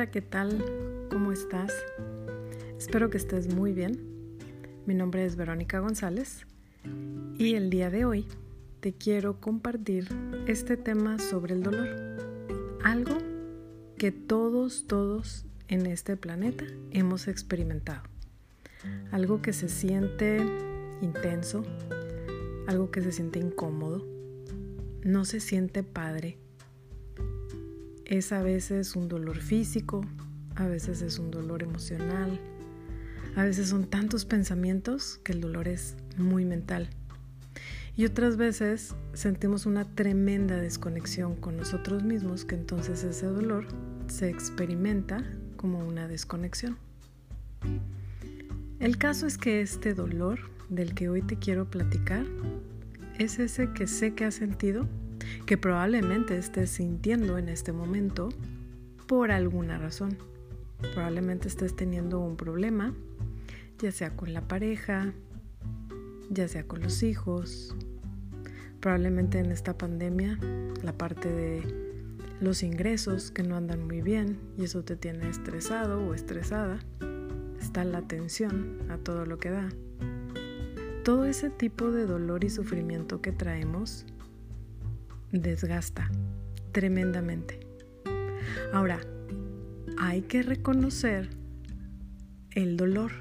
Hola, ¿qué tal? ¿Cómo estás? Espero que estés muy bien. Mi nombre es Verónica González y el día de hoy te quiero compartir este tema sobre el dolor. Algo que todos, todos en este planeta hemos experimentado. Algo que se siente intenso, algo que se siente incómodo, no se siente padre. Es a veces un dolor físico, a veces es un dolor emocional, a veces son tantos pensamientos que el dolor es muy mental. Y otras veces sentimos una tremenda desconexión con nosotros mismos que entonces ese dolor se experimenta como una desconexión. El caso es que este dolor del que hoy te quiero platicar es ese que sé que has sentido, que probablemente estés sintiendo en este momento por alguna razón. Probablemente estés teniendo un problema, ya sea con la pareja, ya sea con los hijos. Probablemente en esta pandemia la parte de los ingresos que no andan muy bien y eso te tiene estresado o estresada. Está la tensión a todo lo que da. Todo ese tipo de dolor y sufrimiento que traemos desgasta tremendamente. Ahora, hay que reconocer el dolor.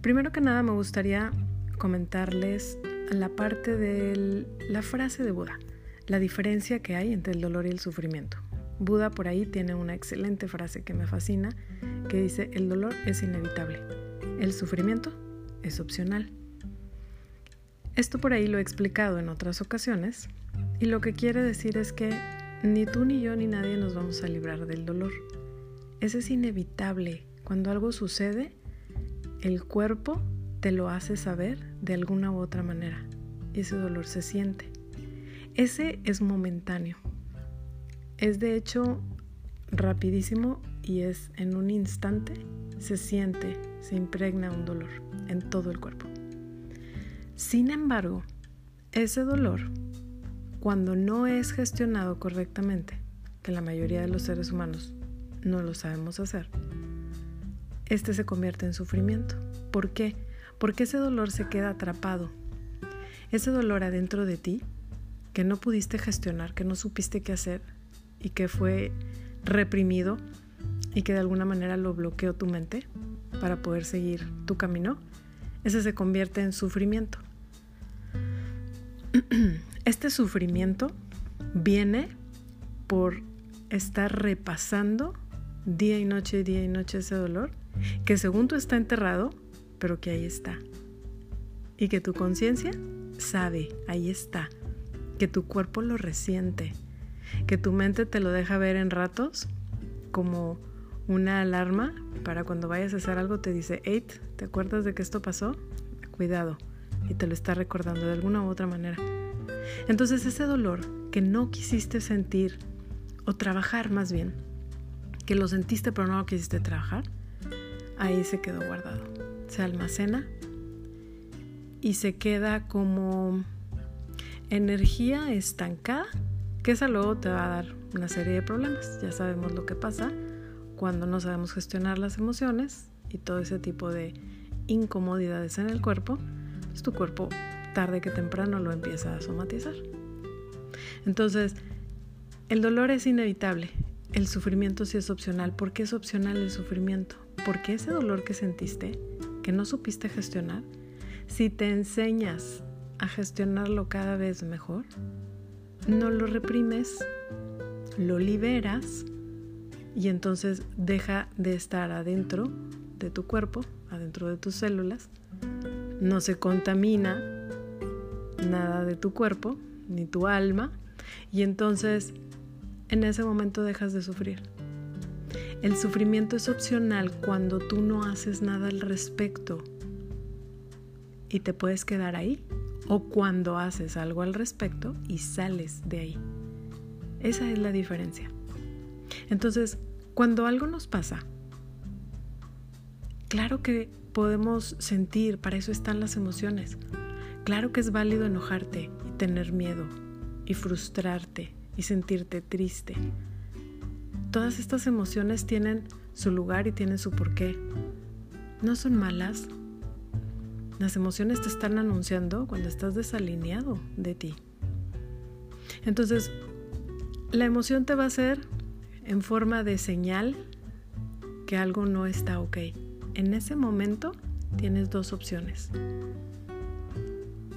Primero que nada me gustaría comentarles la parte de la frase de Buda la diferencia que hay entre el dolor y el sufrimiento. Buda por ahí tiene una excelente frase que me fascina, que dice, el dolor es inevitable, el sufrimiento es opcional. Esto por ahí lo he explicado en otras ocasiones y lo que quiere decir es que ni tú ni yo ni nadie nos vamos a librar del dolor. Ese es inevitable. Cuando algo sucede, el cuerpo te lo hace saber de alguna u otra manera y ese dolor se siente. Ese es momentáneo. Es de hecho rapidísimo y es en un instante se siente, se impregna un dolor en todo el cuerpo. Sin embargo, ese dolor, cuando no es gestionado correctamente, que la mayoría de los seres humanos no lo sabemos hacer, este se convierte en sufrimiento. ¿Por qué? Porque ese dolor se queda atrapado. Ese dolor adentro de ti que no pudiste gestionar, que no supiste qué hacer y que fue reprimido y que de alguna manera lo bloqueó tu mente para poder seguir tu camino, ese se convierte en sufrimiento. Este sufrimiento viene por estar repasando día y noche, día y noche ese dolor, que según tú está enterrado, pero que ahí está. Y que tu conciencia sabe, ahí está que tu cuerpo lo resiente, que tu mente te lo deja ver en ratos como una alarma para cuando vayas a hacer algo te dice, hey, ¿te acuerdas de que esto pasó? Cuidado. Y te lo está recordando de alguna u otra manera. Entonces ese dolor que no quisiste sentir o trabajar más bien, que lo sentiste pero no quisiste trabajar, ahí se quedó guardado. Se almacena y se queda como energía estancada, que esa luego te va a dar una serie de problemas. Ya sabemos lo que pasa cuando no sabemos gestionar las emociones y todo ese tipo de incomodidades en el cuerpo, pues tu cuerpo tarde que temprano lo empieza a somatizar. Entonces, el dolor es inevitable, el sufrimiento sí es opcional. ¿Por qué es opcional el sufrimiento? Porque ese dolor que sentiste, que no supiste gestionar, si te enseñas a gestionarlo cada vez mejor, no lo reprimes, lo liberas y entonces deja de estar adentro de tu cuerpo, adentro de tus células, no se contamina nada de tu cuerpo ni tu alma y entonces en ese momento dejas de sufrir. El sufrimiento es opcional cuando tú no haces nada al respecto y te puedes quedar ahí o cuando haces algo al respecto y sales de ahí. Esa es la diferencia. Entonces, cuando algo nos pasa, claro que podemos sentir, para eso están las emociones. Claro que es válido enojarte y tener miedo y frustrarte y sentirte triste. Todas estas emociones tienen su lugar y tienen su porqué. No son malas. Las emociones te están anunciando cuando estás desalineado de ti. Entonces, la emoción te va a hacer en forma de señal que algo no está ok. En ese momento tienes dos opciones.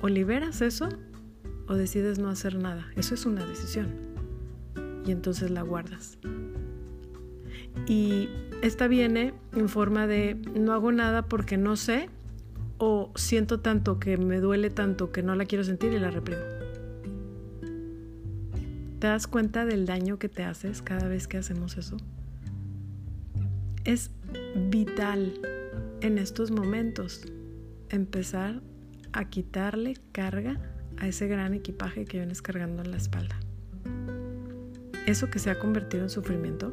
O liberas eso o decides no hacer nada. Eso es una decisión. Y entonces la guardas. Y esta viene en forma de no hago nada porque no sé o siento tanto que me duele tanto que no la quiero sentir y la reprimo. ¿Te das cuenta del daño que te haces cada vez que hacemos eso? Es vital en estos momentos empezar a quitarle carga a ese gran equipaje que vienes cargando en la espalda. Eso que se ha convertido en sufrimiento,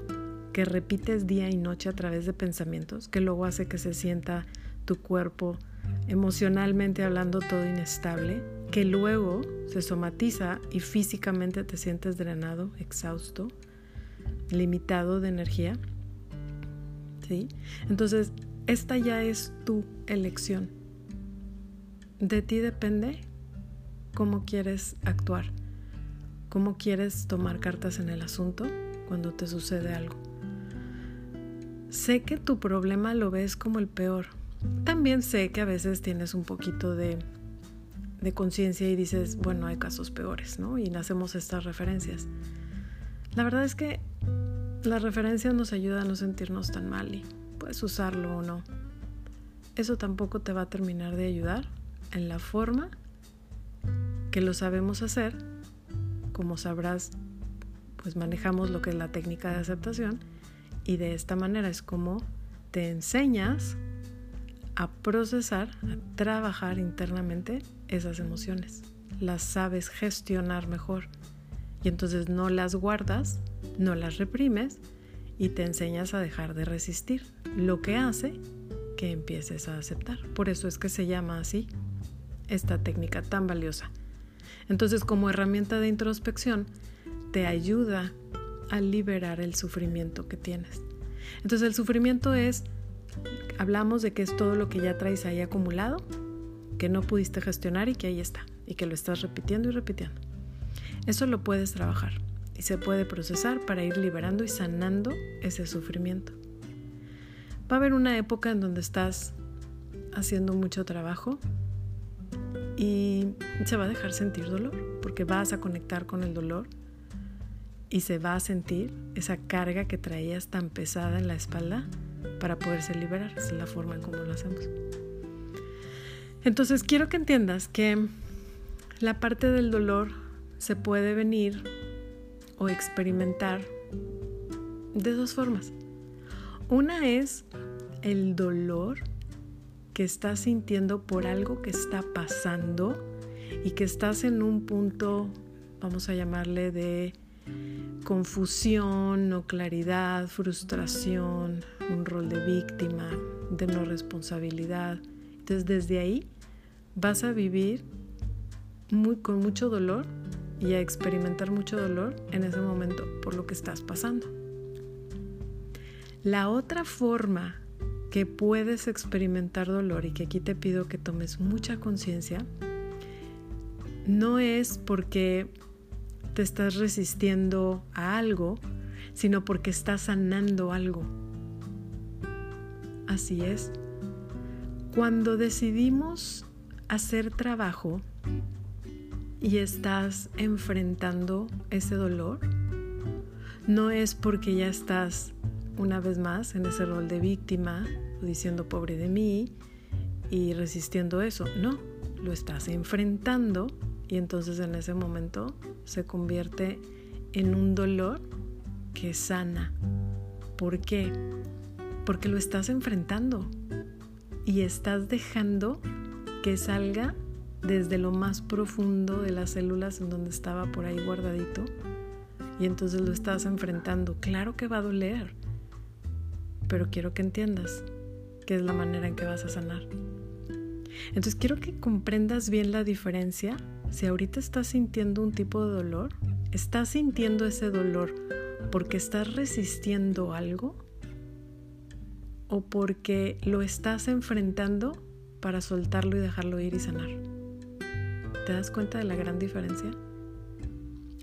que repites día y noche a través de pensamientos, que luego hace que se sienta tu cuerpo emocionalmente hablando todo inestable, que luego se somatiza y físicamente te sientes drenado, exhausto, limitado de energía. ¿Sí? Entonces, esta ya es tu elección. De ti depende cómo quieres actuar, cómo quieres tomar cartas en el asunto cuando te sucede algo. Sé que tu problema lo ves como el peor, también sé que a veces tienes un poquito de, conciencia y dices, bueno, hay casos peores, ¿no? Y hacemos estas referencias. La verdad es que la referencia nos ayuda a no sentirnos tan mal y puedes usarlo o no. Eso tampoco te va a terminar de ayudar en la forma que lo sabemos hacer. Como sabrás, pues manejamos lo que es la técnica de aceptación y de esta manera es como te enseñas a procesar, a trabajar internamente esas emociones. Las sabes gestionar mejor. Y entonces no las guardas, no las reprimes y te enseñas a dejar de resistir, lo que hace que empieces a aceptar. Por eso es que se llama así esta técnica tan valiosa. Entonces como herramienta de introspección te ayuda a liberar el sufrimiento que tienes. Entonces el sufrimiento es hablamos de que es todo lo que ya traes ahí acumulado, que no pudiste gestionar y que ahí está, y que lo estás repitiendo y repitiendo. Eso lo puedes trabajar y se puede procesar para ir liberando y sanando ese sufrimiento. Va a haber una época en donde estás haciendo mucho trabajo y se va a dejar sentir dolor, porque vas a conectar con el dolor y se va a sentir esa carga que traías tan pesada en la espalda para poderse liberar. Es la forma en cómo lo hacemos. Entonces quiero que entiendas que la parte del dolor se puede venir o experimentar de dos formas. Una es el dolor que estás sintiendo por algo que está pasando y que estás en un punto, vamos a llamarle de confusión, no claridad, frustración, un rol de víctima, de no responsabilidad. Entonces desde ahí vas a vivir muy, con mucho dolor y a experimentar mucho dolor en ese momento por lo que estás pasando. La otra forma que puedes experimentar dolor y que aquí te pido que tomes mucha conciencia, no es porque te estás resistiendo a algo, sino porque estás sanando algo. Así es. Cuando decidimos hacer trabajo y estás enfrentando ese dolor, no es porque ya estás una vez más en ese rol de víctima diciendo pobre de mí y resistiendo eso. No, lo estás enfrentando y entonces en ese momento se convierte en un dolor que sana. ¿Por qué? Porque lo estás enfrentando y estás dejando que salga desde lo más profundo de las células en donde estaba por ahí guardadito y entonces lo estás enfrentando. Claro que va a doler, pero quiero que entiendas que es la manera en que vas a sanar. Entonces quiero que comprendas bien la diferencia si ahorita estás sintiendo un tipo de dolor, estás sintiendo ese dolor porque estás resistiendo algo o porque lo estás enfrentando para soltarlo y dejarlo ir y sanar. ¿Te das cuenta de la gran diferencia?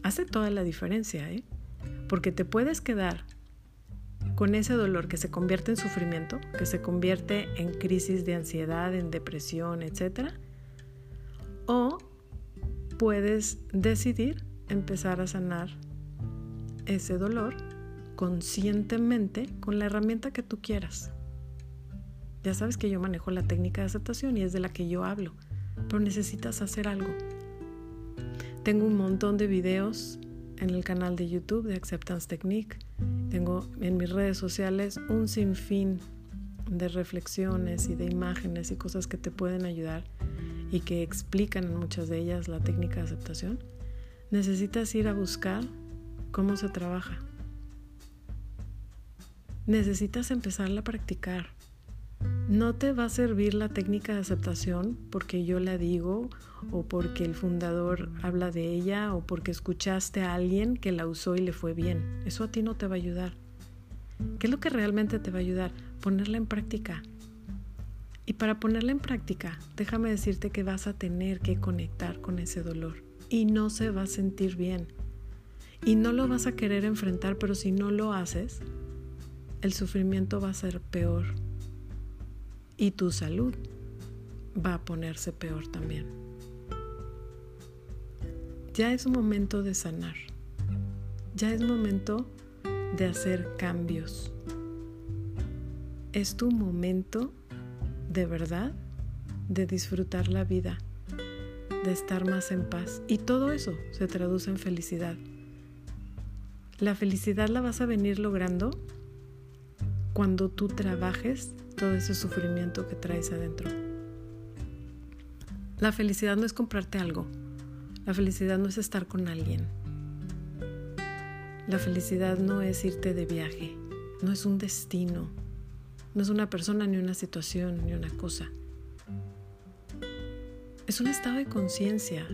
Hace toda la diferencia, ¿eh? Porque te puedes quedar con ese dolor que se convierte en sufrimiento, que se convierte en crisis de ansiedad, en depresión, etc. O puedes decidir empezar a sanar ese dolor conscientemente con la herramienta que tú quieras. Ya sabes que yo manejo la técnica de aceptación y es de la que yo hablo, pero necesitas hacer algo. Tengo un montón de videos en el canal de YouTube de Acceptance Technique. Tengo en mis redes sociales un sinfín de reflexiones y de imágenes y cosas que te pueden ayudar y que explican en muchas de ellas la técnica de aceptación. Necesitas ir a buscar cómo se trabaja. Necesitas empezarla a practicar. No te va a servir la técnica de aceptación porque yo la digo o porque el fundador habla de ella o porque escuchaste a alguien que la usó y le fue bien. Eso a ti no te va a ayudar. ¿Qué es lo que realmente te va a ayudar? Ponerla en práctica. Y para ponerla en práctica, déjame decirte que vas a tener que conectar con ese dolor y no se va a sentir bien. Y no lo vas a querer enfrentar, pero si no lo haces, el sufrimiento va a ser peor y tu salud va a ponerse peor también. Ya es momento de sanar. Ya es momento de hacer cambios. Es tu momento de verdad de disfrutar la vida, de estar más en paz. Y todo eso se traduce en felicidad. La felicidad la vas a venir logrando cuando tú trabajes todo ese sufrimiento que traes adentro. La felicidad no es comprarte algo. La felicidad no es estar con alguien. La felicidad no es irte de viaje. No es un destino. No es una persona, ni una situación, ni una cosa. Es un estado de conciencia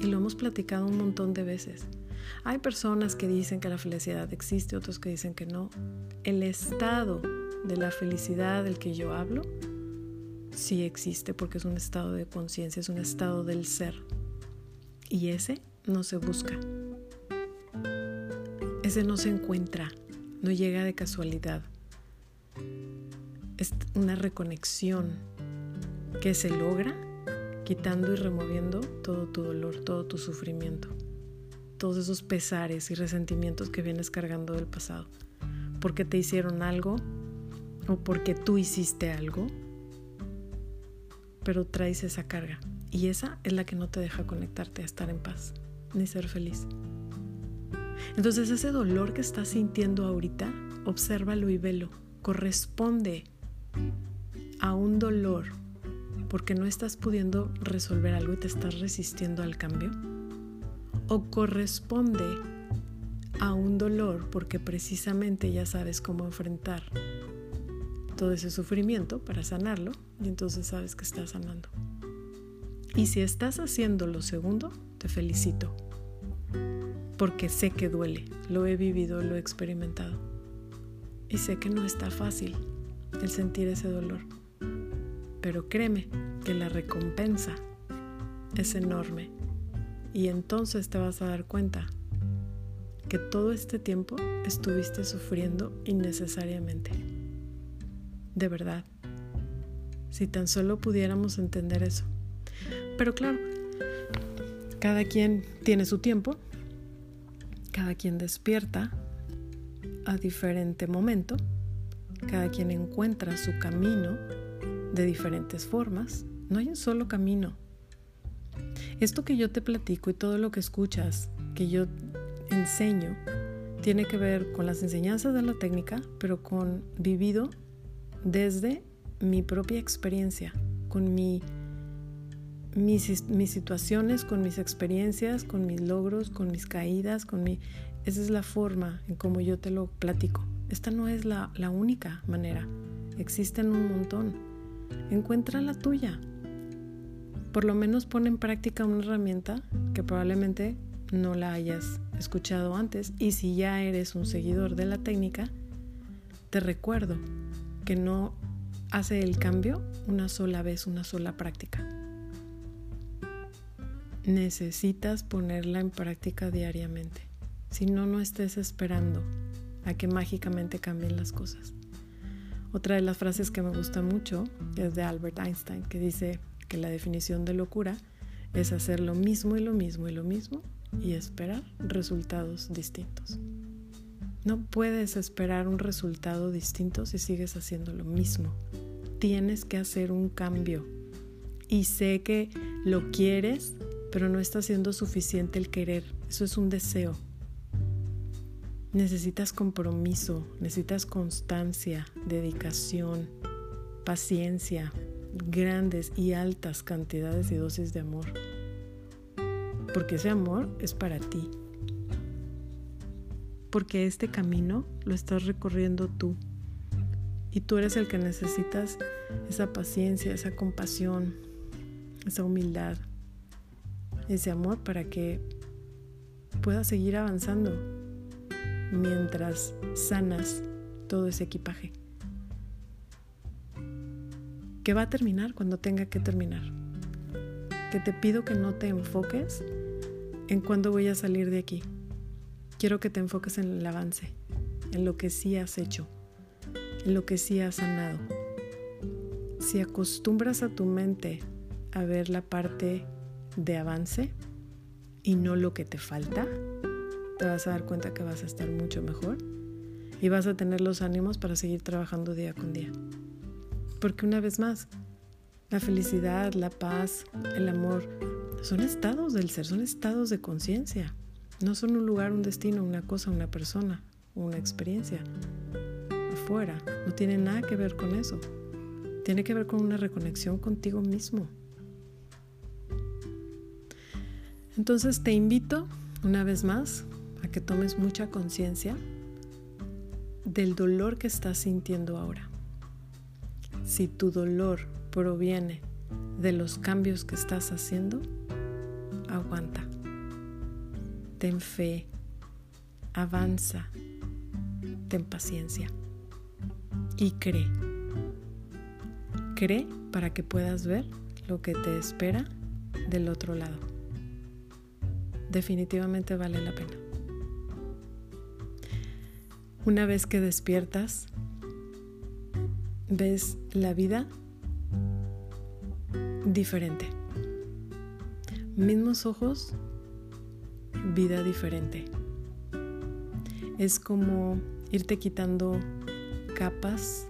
y lo hemos platicado un montón de veces. Hay personas que dicen que la felicidad existe, otros que dicen que no. El estado de la felicidad del que yo hablo sí existe porque es un estado de conciencia, es un estado del ser. Y ese no se busca. Ese no se encuentra, no llega de casualidad. Es una reconexión que se logra quitando y removiendo todo tu dolor, todo tu sufrimiento, todos esos pesares y resentimientos que vienes cargando del pasado. Porque te hicieron algo, o porque tú hiciste algo, pero traes esa carga. Y esa es la que no te deja conectarte a estar en paz, ni ser feliz. Entonces ese dolor que estás sintiendo ahorita, obsérvalo y velo. Corresponde a un dolor porque no estás pudiendo resolver algo y te estás resistiendo al cambio. O corresponde a un dolor porque precisamente ya sabes cómo enfrentar todo ese sufrimiento para sanarlo y entonces sabes que estás sanando. Y si estás haciendo lo segundo, te felicito, porque sé que duele, lo he vivido, lo he experimentado. Y sé que no está fácil el sentir ese dolor, pero créeme que la recompensa es enorme y entonces te vas a dar cuenta que todo este tiempo estuviste sufriendo innecesariamente de verdad. Si tan solo pudiéramos entender eso. Pero claro, cada quien tiene su tiempo, cada quien despierta a diferente momento, cada quien encuentra su camino de diferentes formas. No hay un solo camino. Esto que yo te platico y todo lo que escuchas, que yo enseño, tiene que ver con las enseñanzas de la técnica, pero con vivido desde mi propia experiencia, con mi, mis, mis, situaciones, con mis experiencias, con mis logros, con mis caídas, con mi... Esa es la forma en cómo yo te lo platico. Esta no es la, la única manera. Existen un montón. Encuentra la tuya. Por lo menos pon en práctica una herramienta que probablemente no la hayas escuchado antes y si ya eres un seguidor de la técnica, te recuerdo que no hace el cambio una sola vez, una sola práctica. Necesitas ponerla en práctica diariamente. Si no, no estés esperando a que mágicamente cambien las cosas. Otra de las frases que me gusta mucho es de Albert Einstein, que dice que la definición de locura es hacer lo mismo y lo mismo y lo mismo y esperar resultados distintos. No puedes esperar un resultado distinto si sigues haciendo lo mismo. Tienes que hacer un cambio. Y sé que lo quieres, pero no está siendo suficiente el querer. Eso es un deseo. Necesitas compromiso, necesitas constancia, dedicación, paciencia, grandes y altas cantidades y dosis de amor. Porque ese amor es para ti. Porque este camino lo estás recorriendo tú. Y tú eres el que necesitas esa paciencia, esa compasión, esa humildad, ese amor para que puedas seguir avanzando mientras sanas todo ese equipaje. Que va a terminar cuando tenga que terminar. Que te pido que no te enfoques en cuándo voy a salir de aquí. Quiero que te enfoques en el avance, en lo que sí has hecho, en lo que sí has sanado. Si acostumbras a tu mente a ver la parte de avance y no lo que te falta, te vas a dar cuenta que vas a estar mucho mejor y vas a tener los ánimos para seguir trabajando día con día. Porque una vez más, la felicidad, la paz, el amor, son estados del ser, son estados de conciencia. No son un lugar, un destino, una cosa, una persona, una experiencia afuera. No tiene nada que ver con eso. Tiene que ver con una reconexión contigo mismo. Entonces te invito una vez más a que tomes mucha conciencia del dolor que estás sintiendo ahora. Si tu dolor proviene de los cambios que estás haciendo, aguanta. Ten fe, avanza, ten paciencia y cree. Cree para que puedas ver lo que te espera del otro lado. Definitivamente vale la pena. Una vez que despiertas, ves la vida diferente. Mismos ojos, vida diferente. Es como irte quitando capas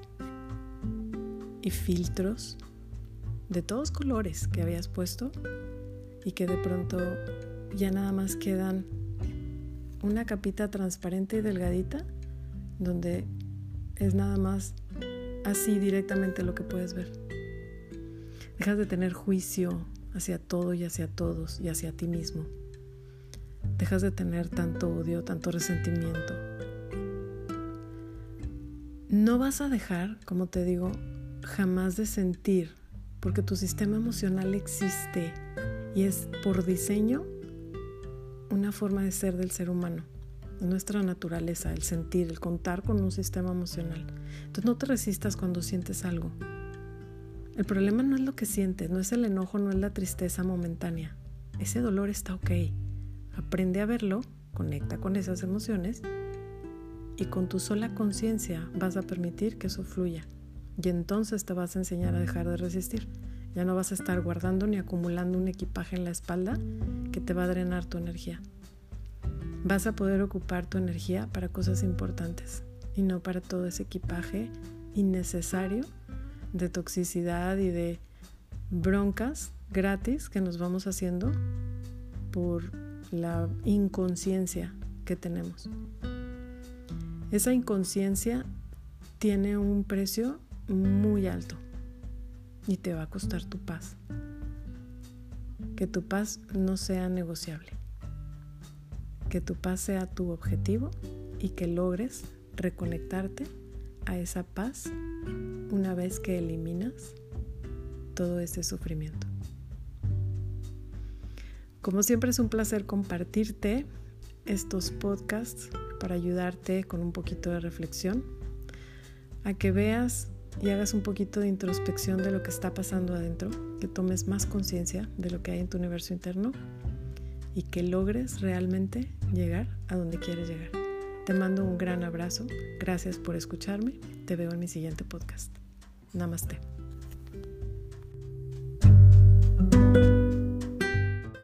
y filtros de todos colores que habías puesto y que de pronto ya nada más quedan una capita transparente y delgadita donde es nada más así directamente lo que puedes ver. Dejas de tener juicio hacia todo y hacia todos y hacia ti mismo. Dejas de tener tanto odio, tanto resentimiento. No vas a dejar, como te digo, jamás de sentir, porque tu sistema emocional existe y es por diseño una forma de ser del ser humano nuestra naturaleza, el sentir, el contar con un sistema emocional. Entonces no te resistas cuando sientes algo. El problema no es lo que sientes, no es el enojo, no es la tristeza momentánea. Ese dolor está ok. Aprende a verlo, conecta con esas emociones y con tu sola conciencia vas a permitir que eso fluya. Y entonces te vas a enseñar a dejar de resistir. Ya no vas a estar guardando ni acumulando un equipaje en la espalda que te va a drenar tu energía vas a poder ocupar tu energía para cosas importantes y no para todo ese equipaje innecesario de toxicidad y de broncas gratis que nos vamos haciendo por la inconsciencia que tenemos. Esa inconsciencia tiene un precio muy alto y te va a costar tu paz. Que tu paz no sea negociable que tu paz sea tu objetivo y que logres reconectarte a esa paz una vez que eliminas todo ese sufrimiento. Como siempre es un placer compartirte estos podcasts para ayudarte con un poquito de reflexión, a que veas y hagas un poquito de introspección de lo que está pasando adentro, que tomes más conciencia de lo que hay en tu universo interno y que logres realmente llegar a donde quieres llegar. Te mando un gran abrazo, gracias por escucharme, te veo en mi siguiente podcast. Namaste.